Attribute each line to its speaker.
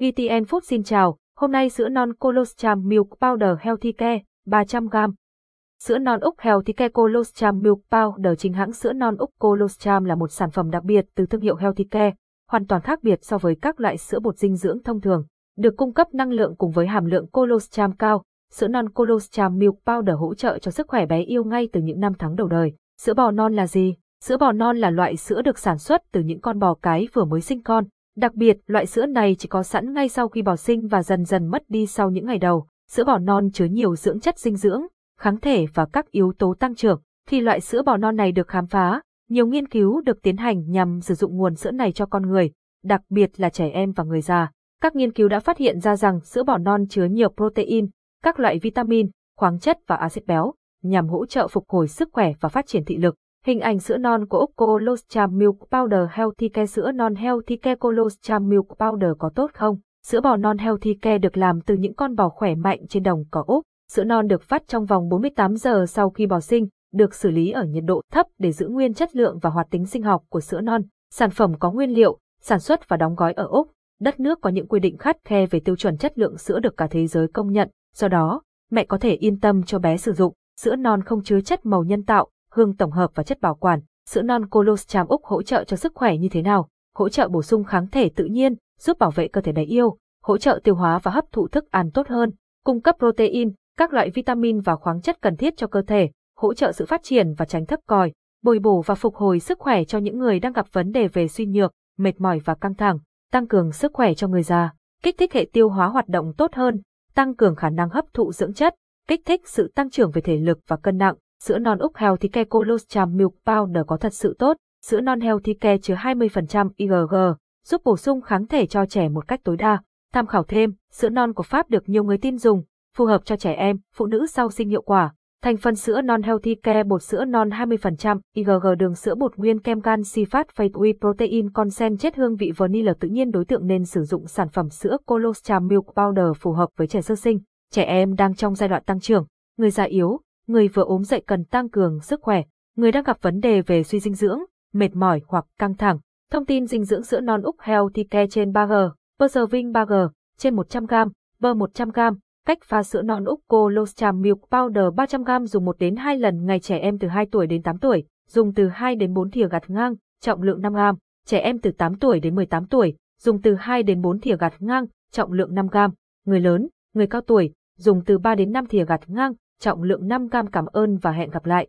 Speaker 1: VTN Food xin chào, hôm nay sữa non Colostrum Milk Powder Healthy Care 300g. Sữa non Úc Healthy Care Colostrum Milk Powder chính hãng sữa non Úc Colostrum là một sản phẩm đặc biệt từ thương hiệu Healthy Care, hoàn toàn khác biệt so với các loại sữa bột dinh dưỡng thông thường. Được cung cấp năng lượng cùng với hàm lượng colostrum cao, sữa non Colostrum Milk Powder hỗ trợ cho sức khỏe bé yêu ngay từ những năm tháng đầu đời. Sữa bò non là gì? Sữa bò non là loại sữa được sản xuất từ những con bò cái vừa mới sinh con. Đặc biệt, loại sữa này chỉ có sẵn ngay sau khi bò sinh và dần dần mất đi sau những ngày đầu. Sữa bò non chứa nhiều dưỡng chất dinh dưỡng, kháng thể và các yếu tố tăng trưởng. Khi loại sữa bò non này được khám phá, nhiều nghiên cứu được tiến hành nhằm sử dụng nguồn sữa này cho con người, đặc biệt là trẻ em và người già. Các nghiên cứu đã phát hiện ra rằng sữa bò non chứa nhiều protein, các loại vitamin, khoáng chất và axit béo, nhằm hỗ trợ phục hồi sức khỏe và phát triển thị lực. Hình ảnh sữa non của Úc Colostrum Milk Powder Healthy Care Sữa non Healthy Care Colostrum Milk Powder có tốt không? Sữa bò non Healthy Care được làm từ những con bò khỏe mạnh trên đồng cỏ Úc. Sữa non được phát trong vòng 48 giờ sau khi bò sinh, được xử lý ở nhiệt độ thấp để giữ nguyên chất lượng và hoạt tính sinh học của sữa non. Sản phẩm có nguyên liệu, sản xuất và đóng gói ở Úc. Đất nước có những quy định khắt khe về tiêu chuẩn chất lượng sữa được cả thế giới công nhận, do đó, mẹ có thể yên tâm cho bé sử dụng. Sữa non không chứa chất màu nhân tạo, hương tổng hợp và chất bảo quản. Sữa non colostrum Úc hỗ trợ cho sức khỏe như thế nào? Hỗ trợ bổ sung kháng thể tự nhiên, giúp bảo vệ cơ thể bé yêu, hỗ trợ tiêu hóa và hấp thụ thức ăn tốt hơn, cung cấp protein, các loại vitamin và khoáng chất cần thiết cho cơ thể, hỗ trợ sự phát triển và tránh thấp còi, bồi bổ và phục hồi sức khỏe cho những người đang gặp vấn đề về suy nhược, mệt mỏi và căng thẳng, tăng cường sức khỏe cho người già, kích thích hệ tiêu hóa hoạt động tốt hơn, tăng cường khả năng hấp thụ dưỡng chất, kích thích sự tăng trưởng về thể lực và cân nặng. Sữa non Úc Healthy Care Colostrum Milk Powder có thật sự tốt. Sữa non Healthy Care chứa 20% IgG, giúp bổ sung kháng thể cho trẻ một cách tối đa. Tham khảo thêm, sữa non của Pháp được nhiều người tin dùng, phù hợp cho trẻ em, phụ nữ sau sinh hiệu quả. Thành phần sữa non Healthy Care bột sữa non 20%, IgG đường sữa bột nguyên kem canxi phát phase whey protein consent chết hương vị vanilla tự nhiên đối tượng nên sử dụng sản phẩm sữa colostrum milk powder phù hợp với trẻ sơ sinh, trẻ em đang trong giai đoạn tăng trưởng, người già yếu, người vừa ốm dậy cần tăng cường sức khỏe, người đang gặp vấn đề về suy dinh dưỡng, mệt mỏi hoặc căng thẳng. Thông tin dinh dưỡng sữa non Úc Healthy Care trên 3G, Perserving 3G, trên 100g, bơ 100g, Cách pha sữa non Úc Colostrum Milk Powder 300g dùng 1 đến 2 lần ngày trẻ em từ 2 tuổi đến 8 tuổi, dùng từ 2 đến 4 thìa gạt ngang, trọng lượng 5g, trẻ em từ 8 tuổi đến 18 tuổi, dùng từ 2 đến 4 thìa gạt ngang, trọng lượng 5g, người lớn, người cao tuổi, dùng từ 3 đến 5 thìa gạt ngang, trọng lượng 5g cảm ơn và hẹn gặp lại.